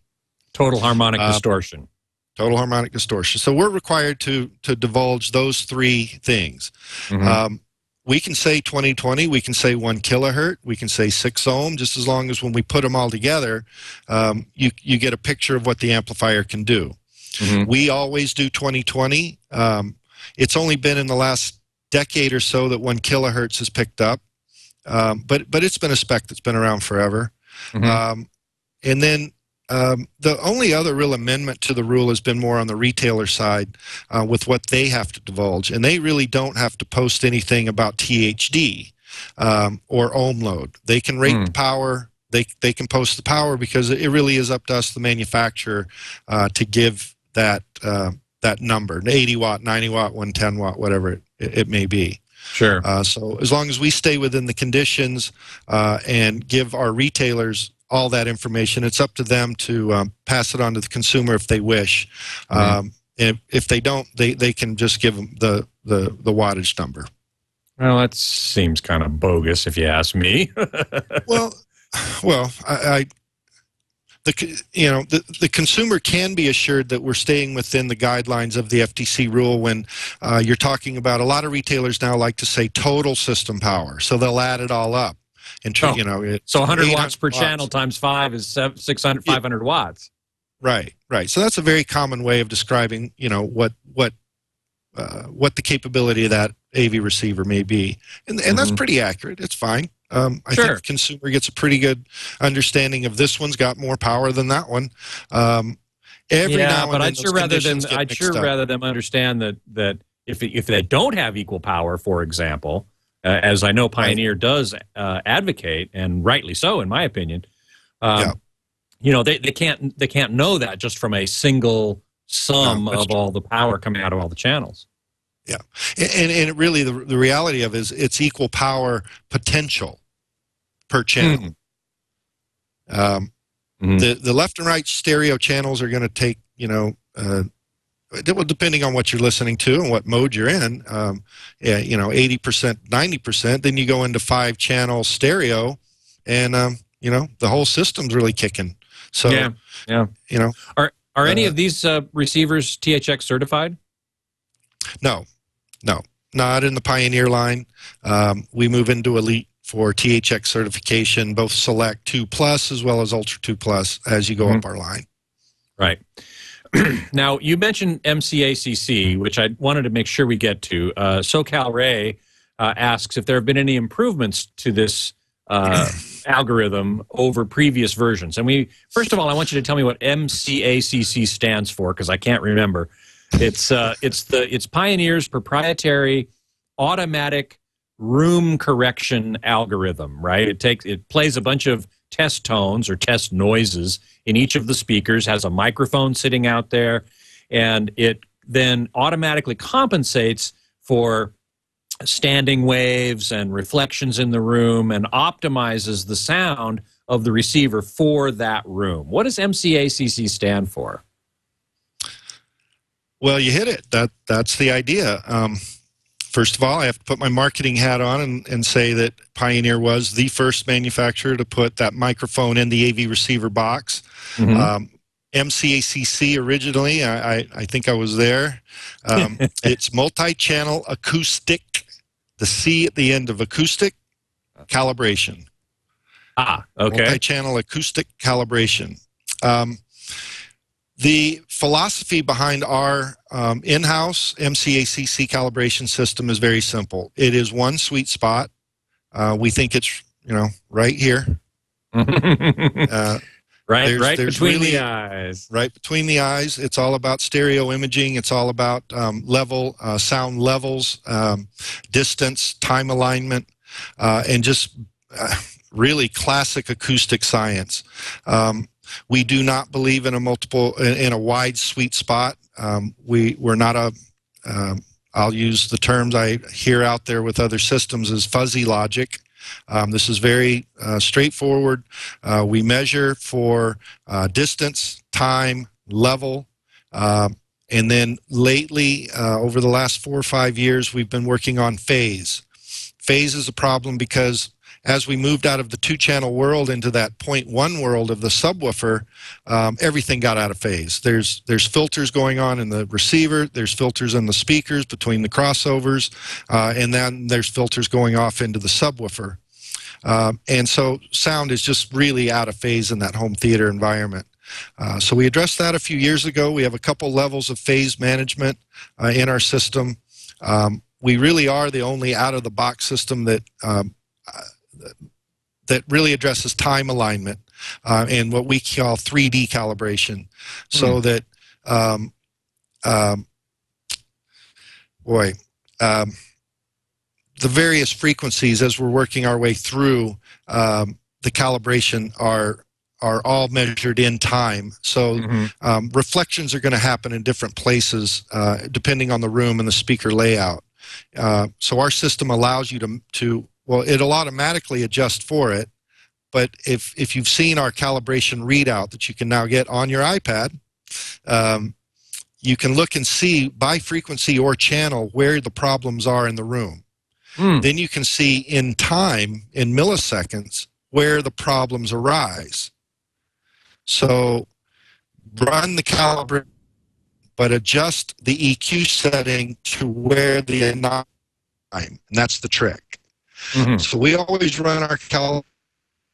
S1: Total harmonic
S5: Uh,
S1: distortion.
S5: total harmonic distortion. So we're required to to divulge those three things.
S1: Mhm.
S5: Um, we can say 2020, we can say one kilohertz, we can say six ohm, just as long as when we put them all together, um, you you get a picture of what the amplifier can do.
S1: Mhm.
S5: We always do 2020. Um, it's only been in the last decade or so that one kilohertz has picked up, um, but but it's been a spec that's been around forever.
S1: Mhm.
S5: Um, and then um, the only other real amendment to the rule has been more on the retailer side uh, with what they have to divulge. And they really don't have to post anything about THD um, or ohm load. They can rate
S1: Hmm.
S5: the power. They, they can post the power because it really is up to us, the manufacturer, uh, to give that uh, that number, 80 watt, 90 watt, 110 watt, whatever it, it may be.
S1: Sure.
S5: Uh, so as long as we stay within the conditions uh, and give our retailers all that information, it's up to them to um, pass it on to the consumer if they wish. Um, if, if they don't, they, they can just give them the, the, the wattage number.
S1: Well, that seems kind of bogus, if you ask me. [LAUGHS]
S5: well, well, I, I the you know the, the consumer can be assured that we're staying within the guidelines of the FTC rule when uh, you're talking about a lot of retailers now like to say total system power, so they'll add it all up. And tr-
S1: Oh,
S5: you know, it's
S1: so 100 watts per channel times five is sev- 600,
S5: Yeah.
S1: 500 watts.
S5: Right, right. So that's a very common way of describing, you know, what what uh, what the capability of that AV receiver may be, and and that's
S1: Mhm.
S5: pretty accurate. It's fine. Um, I
S1: Sure.
S5: think the consumer gets a pretty good understanding of this one's got more power than that one. Um, every
S1: yeah,
S5: now and
S1: but
S5: then
S1: I'd sure rather
S5: get
S1: I'd sure
S5: up.
S1: rather them understand that that if if they don't have equal power, for example, uh, as I know Pioneer does uh, advocate, and rightly so, in my opinion. Um,
S5: Yeah.
S1: You know, they, they can't they can't know that just from a single sum
S5: No,
S1: of all the power coming out of all the channels.
S5: Yeah, and and really the, the reality of it is it's equal power potential per channel. Um,
S1: Mhm.
S5: the the left and right stereo channels are going to take you know uh, well, depending on what you're listening to and what mode you're in um, yeah, you know 80% 90% then you go into five channel stereo and um, you know the whole system's really kicking so
S1: yeah, yeah.
S5: you know
S1: Are are any
S5: Uh,
S1: of these uh, receivers THX certified?
S5: no no not in the pioneer line um, we move into elite for thx certification both select 2 plus as well as ultra 2 plus as you go
S1: Mhm.
S5: up our line
S1: Right. [CLEARS THROAT] now, you mentioned MCACC, which I wanted to make sure we get to. Uh, SoCal Ray uh, asks if there have been any improvements to this uh, [LAUGHS] algorithm over previous versions. And we, first of all, I want you to tell me what MCACC stands for because I can't remember. It's uh, it's the it's Pioneer's proprietary automatic room correction algorithm, right? It takes it plays a bunch of test tones or test noises in each of the speakers, has a microphone sitting out there, and it then automatically compensates for standing waves and reflections in the room and optimizes the sound of the receiver for that room. What does MCACC stand for?
S5: Well, you hit it. That that's the idea. Um, first of all, I have to put my marketing hat on and, and say that Pioneer was the first manufacturer to put that microphone in the AV receiver box.
S1: Mhm.
S5: Um, MCACC originally, I, I, I think I was there. Um, [LAUGHS] it's multi-channel acoustic. The C at the end of acoustic calibration.
S1: ah, okay.
S5: multi-channel acoustic calibration. Um, the philosophy behind our um, in-house MCACC calibration system is very simple. It is one sweet spot. Uh, we think it's you know right here, [LAUGHS] uh,
S1: right,
S5: there's-
S1: right
S5: there's
S1: between
S5: really-
S1: the eyes.
S5: right between the eyes. It's all about stereo imaging. It's all about um, level, uh, sound levels, um, distance, time alignment, uh, and just uh, really classic acoustic science. Um, we do not believe in a multiple in, a wide sweet spot. Um, we we're not a. Um, I'll use the terms I hear out there with other systems as fuzzy logic. Um, this is very uh, straightforward. Uh, we measure for uh, distance, time, level. Um, and then lately, uh, over the last four or five years, we've been working on phase. Phase is a problem because as we moved out of the two channel world into that point one world of the subwoofer, um, everything got out of phase. There's, there's filters going on in the receiver, there's filters in the speakers between the crossovers, uh, and then there's filters going off into the subwoofer. Um, and so sound is just really out of phase in that home theater environment. Uh, so we addressed that a few years ago. We have a couple levels of phase management uh, in our system. Um, we really are the only out of the box system that um, that really addresses time alignment uh, and what we call 3D calibration, so that um, um, boy. Um, the various frequencies as we're working our way through um, the calibration are are all measured in time. So
S1: Mhm.
S5: um, reflections are going to happen in different places uh, depending on the room and the speaker layout. Uh, so our system allows you to to well, it'll automatically adjust for it. But if if you've seen our calibration readout that you can now get on your iPad, um, you can look and see by frequency or channel where the problems are in the room
S1: Hmm.
S5: then you can see in time, in milliseconds, where the problems arise. So run the calibrate, but adjust the EQ setting to where the time, and that's the trick.
S1: Mhm.
S5: So we always run our cal,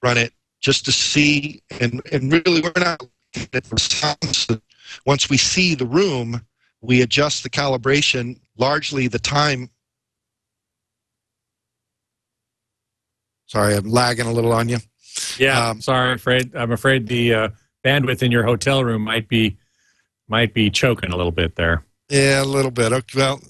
S5: run it just to see, and, and really we're not looking at it for sounds. Once we see the room, we adjust the calibration, largely the time Sorry, I'm lagging a little on you.
S1: Yeah,
S5: Um,
S1: sorry, I'm afraid I'm afraid the uh, bandwidth in your hotel room might be might be choking a little bit there.
S5: Yeah, a little bit. Okay, well,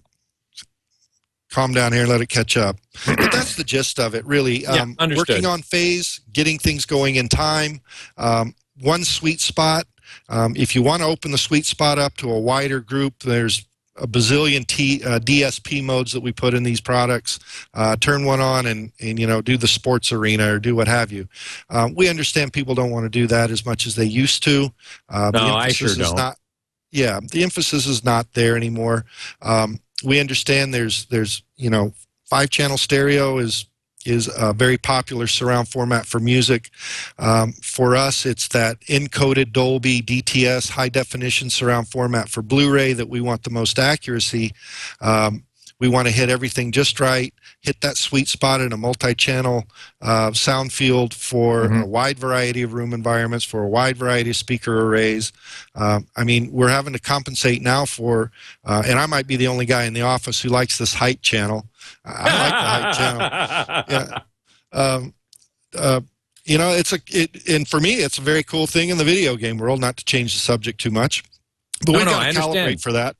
S5: calm down here and let it catch up. But [CLEARS THROAT] that's the gist of it, really.
S1: Yeah,
S5: Um,
S1: understood.
S5: working on phase, getting things going in time. Um, one sweet spot. Um, if you want to open the sweet spot up to a wider group, there's a bazillion T, uh, DSP modes that we put in these products. Uh, turn one on and, and you know do the sports arena or do what have you. Um, we understand people don't want to do that as much as they used to. Uh,
S1: No, I sure don't.
S5: Not, yeah, the emphasis is not there anymore. Um, we understand there's there's you know five channel stereo is is a very popular surround format for music. Um, for us, it's that encoded Dolby DTS high definition surround format for Blu-ray that we want the most accuracy. Um, we want to hit everything just right, hit that sweet spot in a multi-channel uh, sound field for
S1: Mhm.
S5: a wide variety of room environments, for a wide variety of speaker arrays. Um, I mean, we're having to compensate now for, uh, and I might be the only guy in the office who likes this height channel. I I like the height channel [LAUGHS] yeah. Um, uh, you know, it's a it, and for me, it's a very cool thing in the video game world. Not to change the subject too much, but
S1: No,
S5: we
S1: no,
S5: got to calibrate for that.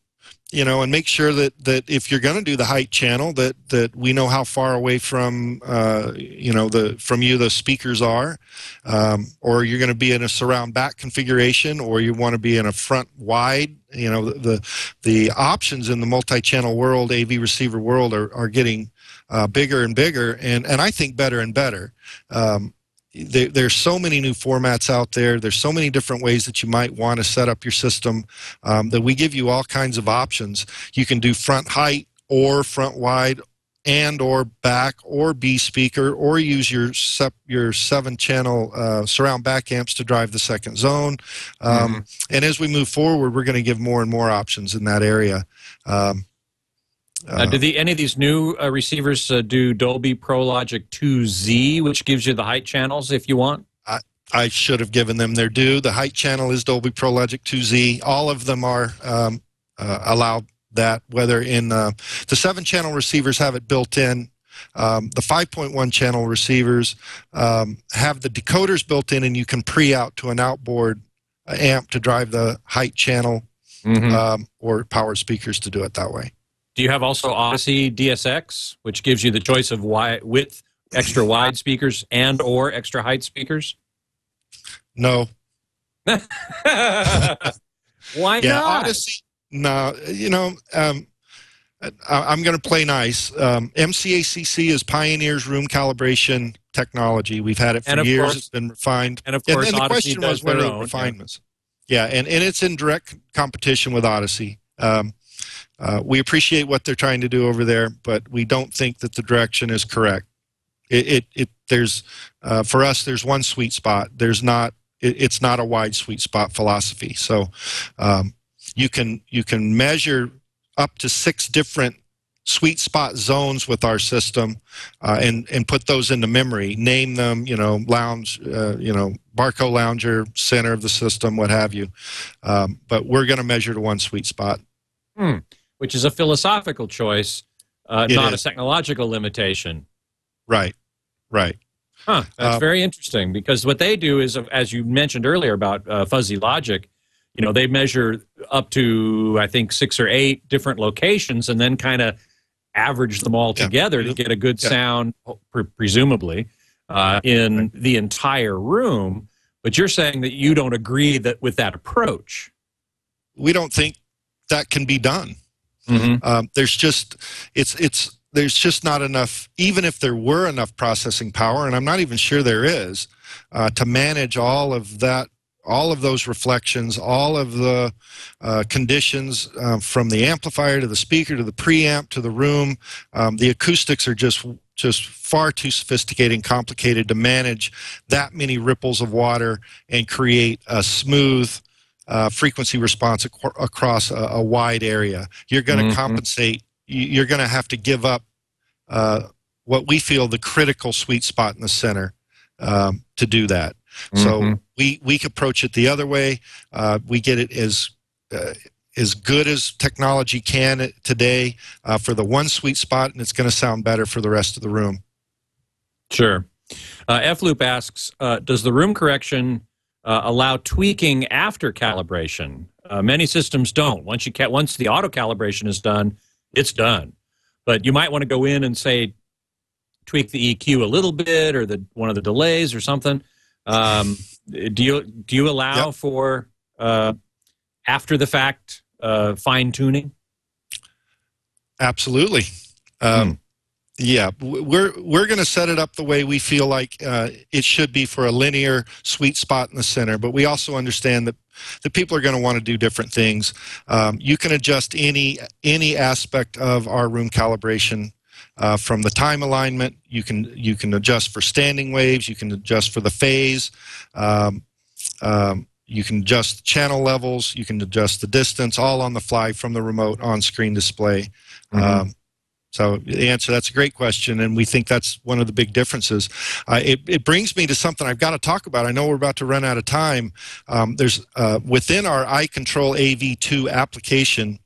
S5: You know, and make sure that that if you're going to do the height channel, that that we know how far away from uh, you know the from you the speakers are, um, or you're going to be in a surround back configuration, or you want to be in a front wide. You know, the the, options in the multi-channel world, AV receiver world, are are getting uh, bigger and bigger, and and I think better and better. Um, there, there's so many new formats out there. There's so many different ways that you might want to set up your system um, that we give you all kinds of options. You can do front height or front wide and or back or B speaker or use your sep- your seven channel uh, surround back amps to drive the second zone. Um, And as we move forward, we're going to give more and more options in that area. Um,
S1: Uh, do the any of these new uh, receivers uh, do Dolby Pro Logic 2Z, which gives you the height channels if you want?
S5: I should have given them their due. The height channel is Dolby Pro Logic 2Z. All of them are um, uh, allow that. Whether in uh, the seven channel receivers have it built in. Um, the 5.1 channel receivers um, have the decoders built in, and you can pre out to an outboard uh, amp to drive the height channel
S1: Mhm.
S5: um, or power speakers to do it that way.
S1: Do you have also Audyssey DSX, which gives you the choice of wide, width, extra wide speakers and or extra height speakers?
S5: No, [LAUGHS]
S1: Why not?
S5: yeah,
S1: not?
S5: Audyssey. No, you know, um, I, I'm going to play nice. Um, MCACC is Pioneer's room calibration technology. We've had it for years.
S1: course-
S5: it's been refined.
S1: and of course,
S5: and the
S1: Audyssey
S5: question
S1: does
S5: was what are the
S1: own. yeah.
S5: refinements? Yeah, and, and it's in direct competition with Audyssey. Um, uh, we appreciate what they're trying to do over there, but we don't think that the direction is correct. It, it, it there's uh, for us, there's one sweet spot. There's not. It, it's not a wide sweet spot philosophy. So um, you can you can measure up to six different sweet spot zones with our system uh, and and put those into memory name them you know lounge uh, you know Barcalounger center of the system what have you um, but we're going to measure to one sweet spot
S1: which is a philosophical choice, uh, not
S5: is.
S1: a technological limitation.
S5: right right
S1: Huh, that's
S5: Uh,
S1: very interesting because what they do is, as you mentioned earlier about uh, fuzzy logic, you know, they measure up to I think six or eight different locations and then kind of average them all
S5: Yeah.
S1: together to get a good
S5: Yeah.
S1: sound, pre- presumably, uh, in the entire room. But you're saying that you don't agree that with that approach.
S5: we don't think that can be done
S1: Mm-hmm.
S5: um, there's just it's it's there's just not enough even if there were enough processing power and i'm not even sure there is uh, to manage all of that all of those reflections all of the uh, conditions uh, from the amplifier to the speaker to the preamp to the room um, the acoustics are just just far too sophisticated and complicated to manage that many ripples of water and create a smooth uh, frequency response ac- across a, a wide area. You're going to
S1: Mhm.
S5: compensate. you- You're going to have to give up uh, what we feel the critical sweet spot in the center um, to do that. So
S1: Mhm.
S5: we we approach it the other way. Uh, we get it as uh, as good as technology can today uh, for the one sweet spot, and it's going to sound better for the rest of the room.
S1: Sure. Uh, F Loop asks uh, Does the room correction uh, allow tweaking after calibration? Uh, many systems don't. Once you ca- once the auto calibration is done, it's done. But you might want to go in and say tweak the EQ a little bit or the one of the delays or something. Um, do you do you allow
S5: Yep.
S1: for uh, after the fact uh, fine tuning?
S5: Absolutely. Um, Yeah, we're we're going to set it up the way we feel like uh, it should be for a linear sweet spot in the center. But we also understand that that people are going to want to do different things. Um, you can adjust any any aspect of our room calibration. Uh, from the time alignment, you can you can adjust for standing waves. You can adjust for the phase. Um, um, you can adjust channel levels. You can adjust the distance, all on the fly from the remote on-screen display. Um, so the answer that's a great question, and we think that's one of the big differences. Uh, it, it brings me to something I've got to talk about. I know we're about to run out of time. Um, there's uh, within our iControl AV2 application,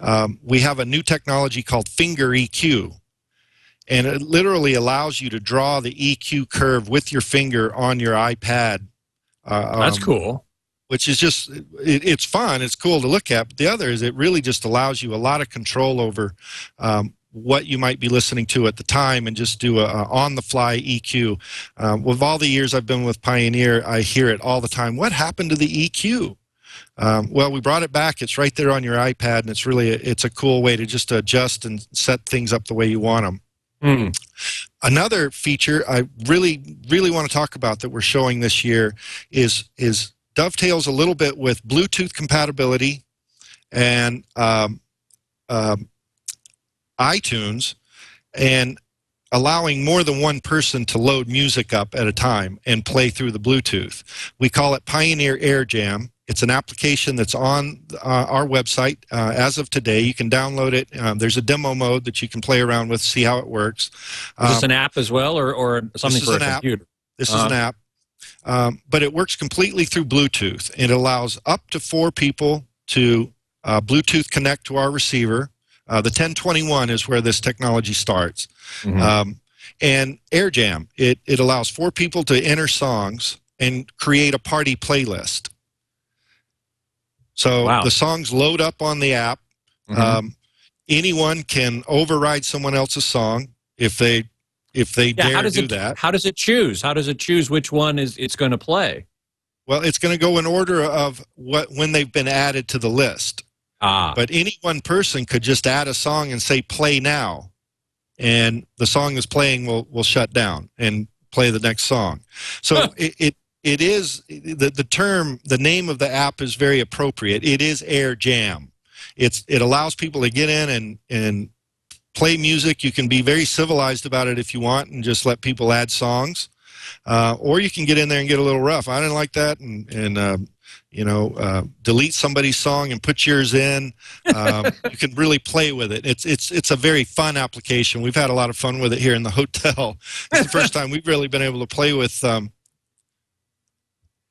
S5: um, we have a new technology called Finger EQ, and it literally allows you to draw the EQ curve with your finger on your iPad. Uh,
S1: That's
S5: um,
S1: cool.
S5: which is just it, it's fun. It's cool to look at. But the other is it really just allows you a lot of control over um, what you might be listening to at the time and just do a, a on the fly EQ. Um, with all the years I've been with Pioneer, I hear it all the time. What happened to the EQ? Um, well, we brought it back. It's right there on your iPad, and it's really a, it's a cool way to just adjust and set things up the way you want them.
S1: Hmm.
S5: Another feature I really, really want to talk about that we're showing this year is is dovetails a little bit with Bluetooth compatibility and um, um, iTunes, and allowing more than one person to load music up at a time and play through the Bluetooth. We call it Pioneer Air Jam. It's an application that's on uh, our website uh, as of today. You can download it. Um, there's a demo mode that you can play around with, see how it works.
S1: Is this
S5: Um,
S1: an app as well, or, or something for a
S5: app.
S1: computer?
S5: This is
S1: Uh-huh.
S5: an app, um, but it works completely through Bluetooth. It allows up to four people to uh, Bluetooth connect to our receiver. Uh, the 1021 is where this technology starts.
S1: Mhm.
S5: Um, and AirJam, it, it allows four people to enter songs and create a party playlist. So
S1: Wow.
S5: the songs load up on the app.
S1: Mhm.
S5: Um, anyone can override someone else's song if they if they
S1: yeah,
S5: dare
S1: how does
S5: do
S1: it
S5: that.
S1: how does it choose? How does it choose which one is it's going to play?
S5: Well, it's going to go in order of what when they've been added to the list.
S1: Ah,
S5: But any one person could just add a song and say play now, and the song is playing will will shut down and play the next song. So
S1: Huh.
S5: it, it it is the the term the name of the app is very appropriate. It is Air Jam. It's it allows people to get in and and play music. You can be very civilized about it if you want, and just let people add songs. Uh, or you can get in there and get a little rough. I didn't like that, and and uh, you know, uh, delete somebody's song and put yours in. Um, [LAUGHS] you can really play with it. It's it's it's a very fun application. We've had a lot of fun with it here in the hotel. [LAUGHS] It's the first time we've really been able to play with. Um,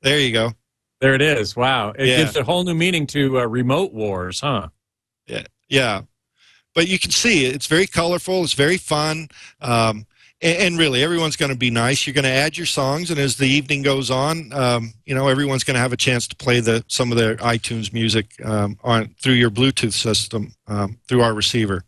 S5: there you go.
S1: there it is. Wow, it
S5: Yeah.
S1: gives a whole new meaning to uh, remote wars, huh?
S5: Yeah, yeah. but you can see it's very colorful. It's very fun. Um, and, and really, everyone's going to be nice. You're going to add your songs, and as the evening goes on, um, you know everyone's going to have a chance to play the some of their iTunes music um, on through your Bluetooth system um, through our receiver.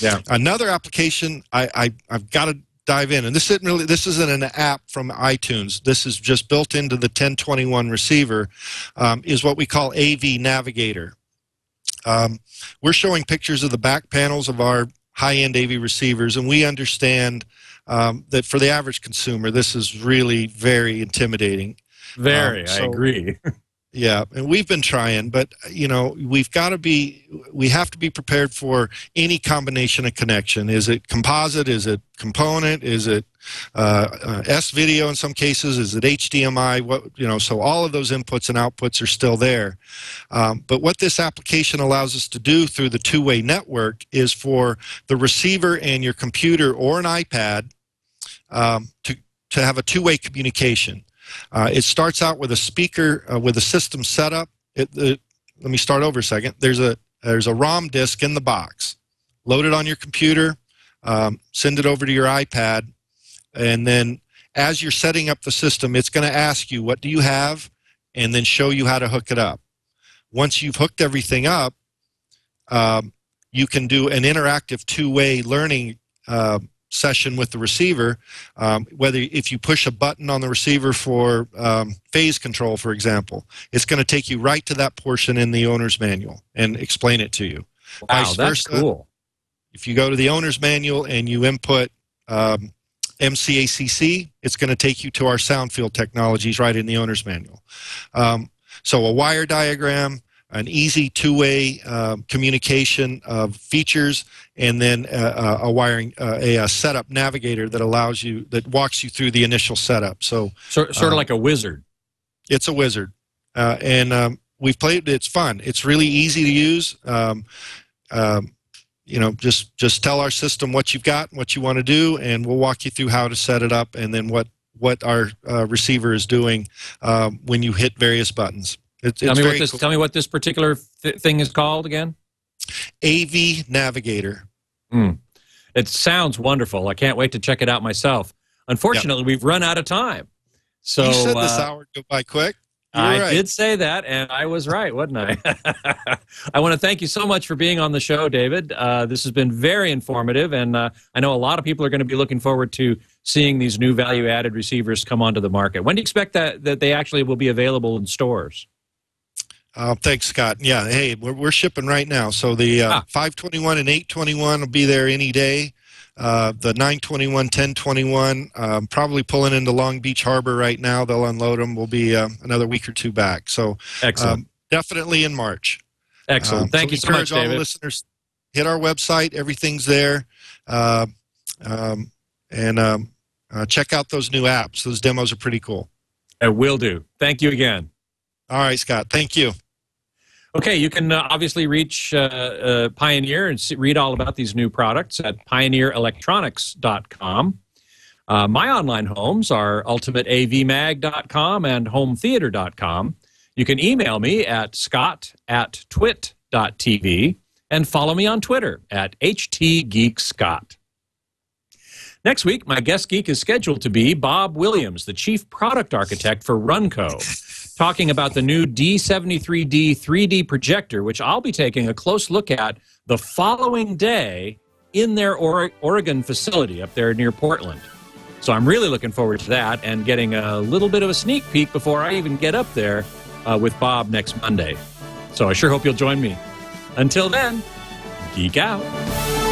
S1: Yeah.
S5: Another application I, I I've got to dive in, and this isn't really this isn't an app from iTunes. This is just built into the 1021 receiver. Um, is what we call AV Navigator. Um, we're showing pictures of the back panels of our high-end AV receivers, and we understand um, that for the average consumer, this is really very intimidating.
S1: Very,
S5: Um,
S1: I agree. [LAUGHS]
S5: Yeah, and we've been trying, but you know, we've got to be, we have to be prepared for any combination of connection. Is it composite? Is it component? Is it uh, uh, S video in some cases? Is it HDMI? What you know? So all of those inputs and outputs are still there. Um, but what this application allows us to do through the two-way network is for the receiver and your computer or an iPad um, to to have a two-way communication. Uh, it starts out with a speaker uh, with a system setup. It, it, let me start over a second. There's a there's a ROM disk in the box. Load it on your computer. Um, send it over to your iPad, and then as you're setting up the system, it's going to ask you what do you have, and then show you how to hook it up. Once you've hooked everything up, um, you can do an interactive two-way learning uh, session with the receiver um, whether if you push a button on the receiver for um, phase control for example it's going to take you right to that portion in the owner's manual and explain it to you
S1: Wow,
S5: vice
S1: that's
S5: versa.
S1: cool.
S5: if you go to the owner's manual and you input um, mcacc it's going to take you to our soundfield technologies right in the owner's manual um, so a wire diagram an easy two-way um, communication of features and then uh, a wiring uh, a, a setup navigator that allows you that walks you through the initial setup. So
S1: So, sort of
S5: Um,
S1: like a wizard.
S5: it's a wizard. Uh, and um, we've played it's fun. It's really easy to use. Um, um, you know just just tell our system what you've got what you want to do and we'll walk you through how to set it up and then what what our uh, receiver is doing um, when you hit various buttons it's,
S1: Tell
S5: it's
S1: me what this.
S5: cool.
S1: Tell me what this particular th- thing is called again.
S5: AV Navigator.
S1: It sounds wonderful. I can't wait to check it out myself. Unfortunately, we've run out of time. So
S5: you said this
S1: uh,
S5: hour go by quick.
S1: I
S5: right.
S1: did say that, and I was right, wasn't I? [LAUGHS] I want to thank you so much for being on the show, David. Uh, this has been very informative, and uh, I know a lot of people are going to be looking forward to seeing these new value-added receivers come onto the market. When do you expect that that they actually will be available in stores?
S5: Uh, thanks, Scott. Yeah, hey, we're, we're shipping right now. So the uh,
S1: Ah.
S5: 521 and 821 will be there any day. Uh, the 921, 1021, um, probably pulling into Long Beach Harbor right now. They'll unload them. We'll be uh, another week or two back. So
S1: Excellent,
S5: um, definitely in March.
S1: excellent.
S5: Um,
S1: thank
S5: so
S1: you so
S5: encourage
S1: much,
S5: all the listeners hit our website. Everything's there, uh, um, and um, uh, check out those new apps. Those demos are pretty cool.
S1: I will do. Thank you again.
S5: All right, Scott. Thank you.
S1: Okay, you can uh, obviously reach uh, uh, Pioneer and see, read all about these new products at pioneerelectronics.com. Uh, my online homes are ultimateavmag.com and hometheater.com. You can email me at scott at twit.tv and follow me on Twitter at htgeekscott. Next week, my guest geek is scheduled to be Bob Williams, the chief product architect for Runco talking about the new D73D 3D projector, which I'll be taking a close look at the following day in their or- Oregon facility up there near Portland. So I'm really looking forward to that and getting a little bit of a sneak peek before I even get up there uh, with Bob next Monday. So I sure hope you'll join me. Until then, geek out.